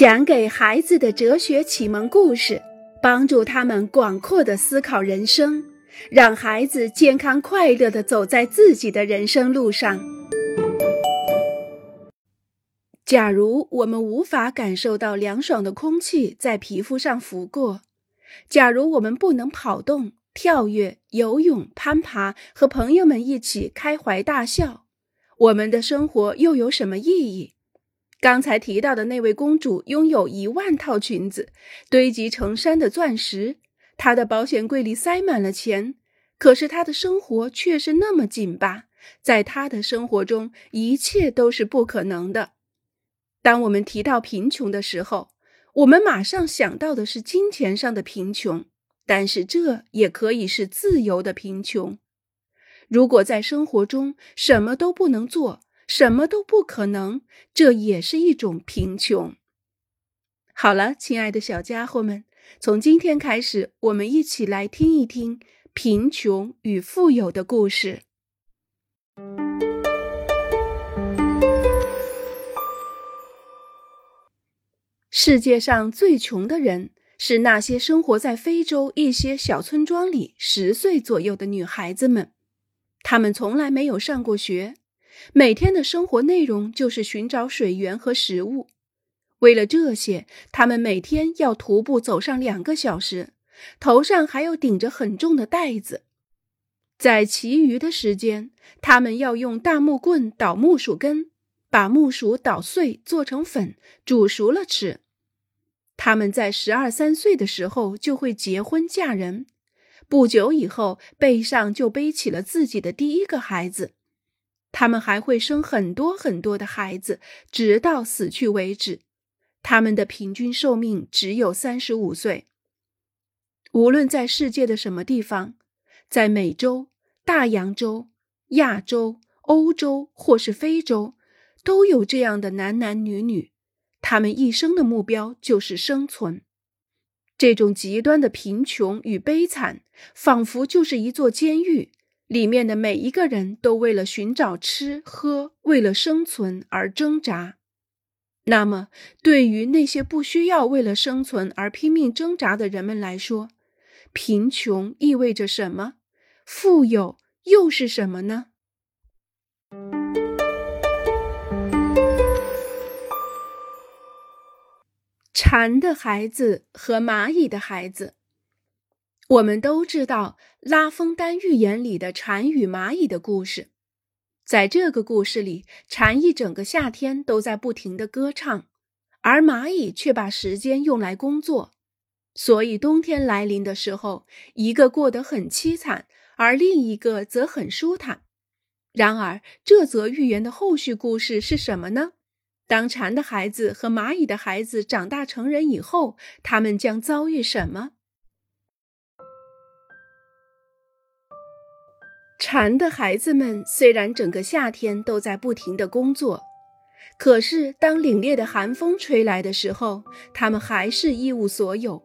讲给孩子的哲学启蒙故事，帮助他们广阔的思考人生，让孩子健康快乐的走在自己的人生路上。假如我们无法感受到凉爽的空气在皮肤上拂过，假如我们不能跑动、跳跃、游泳、攀爬，和朋友们一起开怀大笑，我们的生活又有什么意义？刚才提到的那位公主拥有一万套裙子，堆积成山的钻石，她的保险柜里塞满了钱，可是她的生活却是那么紧巴。在她的生活中，一切都是不可能的。当我们提到贫穷的时候，我们马上想到的是金钱上的贫穷，但是这也可以是自由的贫穷。如果在生活中什么都不能做，什么都不可能，这也是一种贫穷。好了，亲爱的小家伙们，从今天开始，我们一起来听一听贫穷与富有的故事。世界上最穷的人是那些生活在非洲一些小村庄里十岁左右的女孩子们，她们从来没有上过学。每天的生活内容就是寻找水源和食物。为了这些，他们每天要徒步走上两个小时，头上还要顶着很重的袋子。在其余的时间，他们要用大木棍捣木薯根，把木薯捣碎做成粉，煮熟了吃。他们在十二三岁的时候就会结婚嫁人，不久以后背上就背起了自己的第一个孩子。他们还会生很多很多的孩子，直到死去为止。他们的平均寿命只有三十五岁。无论在世界的什么地方，在美洲、大洋洲、亚洲、欧洲或是非洲，都有这样的男男女女。他们一生的目标就是生存。这种极端的贫穷与悲惨，仿佛就是一座监狱。里面的每一个人都为了寻找吃喝，为了生存而挣扎。那么，对于那些不需要为了生存而拼命挣扎的人们来说，贫穷意味着什么？富有又是什么呢？蝉的孩子和蚂蚁的孩子。我们都知道拉封丹寓言里的蝉与蚂蚁的故事。在这个故事里，蝉一整个夏天都在不停的歌唱，而蚂蚁却把时间用来工作。所以冬天来临的时候，一个过得很凄惨，而另一个则很舒坦。然而，这则寓言的后续故事是什么呢？当蝉的孩子和蚂蚁的孩子长大成人以后，他们将遭遇什么？蝉的孩子们虽然整个夏天都在不停的工作，可是当凛冽的寒风吹来的时候，他们还是一无所有，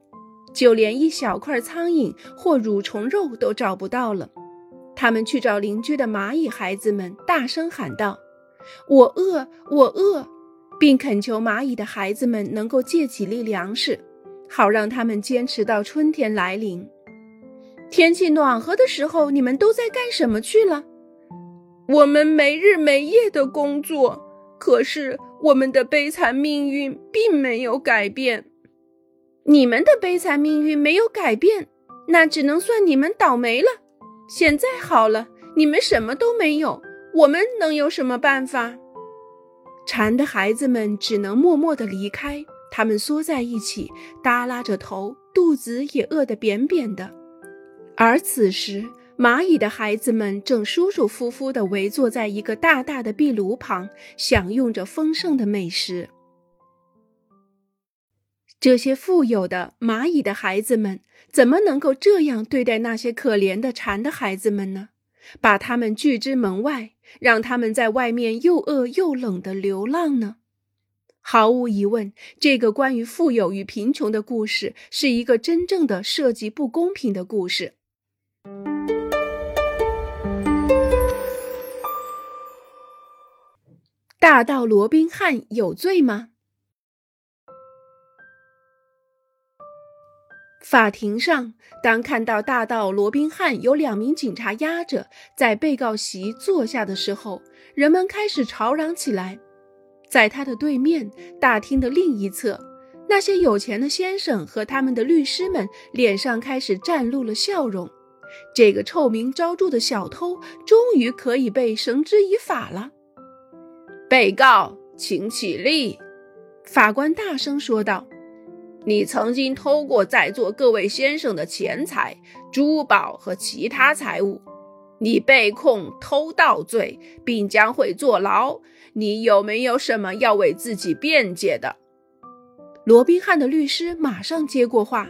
就连一小块苍蝇或蠕虫肉都找不到了。他们去找邻居的蚂蚁孩子们，大声喊道：“我饿，我饿！”并恳求蚂蚁的孩子们能够借几粒粮食，好让他们坚持到春天来临。天气暖和的时候，你们都在干什么去了？我们没日没夜的工作，可是我们的悲惨命运并没有改变。你们的悲惨命运没有改变，那只能算你们倒霉了。现在好了，你们什么都没有，我们能有什么办法？蝉的孩子们只能默默地离开，他们缩在一起，耷拉着头，肚子也饿得扁扁的。而此时，蚂蚁的孩子们正舒舒服服地围坐在一个大大的壁炉旁，享用着丰盛的美食。这些富有的蚂蚁的孩子们怎么能够这样对待那些可怜的蝉的孩子们呢？把他们拒之门外，让他们在外面又饿又冷的流浪呢？毫无疑问，这个关于富有与贫穷的故事是一个真正的涉及不公平的故事。大盗罗宾汉有罪吗？法庭上，当看到大盗罗宾汉有两名警察压着在被告席坐下的时候，人们开始吵嚷起来。在他的对面，大厅的另一侧，那些有钱的先生和他们的律师们脸上开始绽露了笑容。这个臭名昭著的小偷终于可以被绳之以法了。被告，请起立。法官大声说道。你曾经偷过在座各位先生的钱财、珠宝和其他财物，你被控偷盗罪，并将会坐牢。你有没有什么要为自己辩解的？罗宾汉的律师马上接过话：“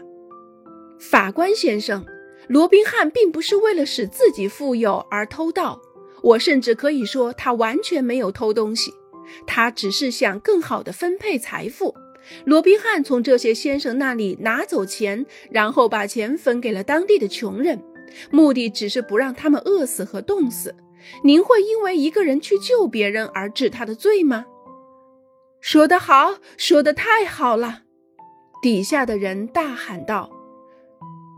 法官先生，罗宾汉并不是为了使自己富有而偷盗，我甚至可以说他完全没有偷东西，他只是想更好的分配财富。”罗宾汉从这些先生那里拿走钱，然后把钱分给了当地的穷人，目的只是不让他们饿死和冻死。您会因为一个人去救别人而治他的罪吗？说得好，说得太好了！底下的人大喊道：“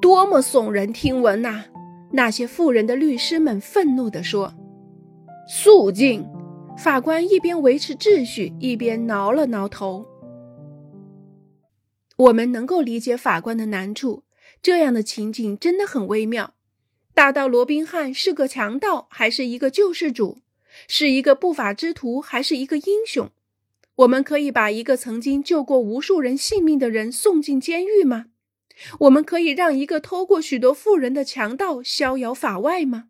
多么耸人听闻呐！”那些富人的律师们愤怒地说：“肃静！”法官一边维持秩序，一边挠了挠头。我们能够理解法官的难处，这样的情景真的很微妙。大盗罗宾汉是个强盗，还是一个救世主？是一个不法之徒，还是一个英雄？我们可以把一个曾经救过无数人性命的人送进监狱吗？我们可以让一个偷过许多富人的强盗逍遥法外吗？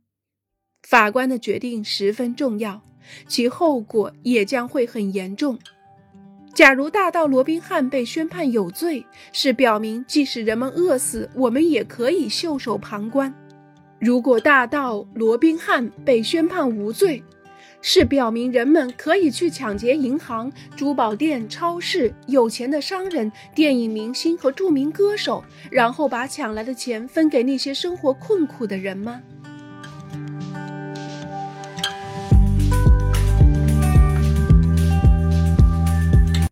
法官的决定十分重要，其后果也将会很严重。假如大盗罗宾汉被宣判有罪，是表明即使人们饿死，我们也可以袖手旁观；如果大盗罗宾汉被宣判无罪，是表明人们可以去抢劫银行、珠宝店、超市、有钱的商人、电影明星和著名歌手，然后把抢来的钱分给那些生活困苦的人吗？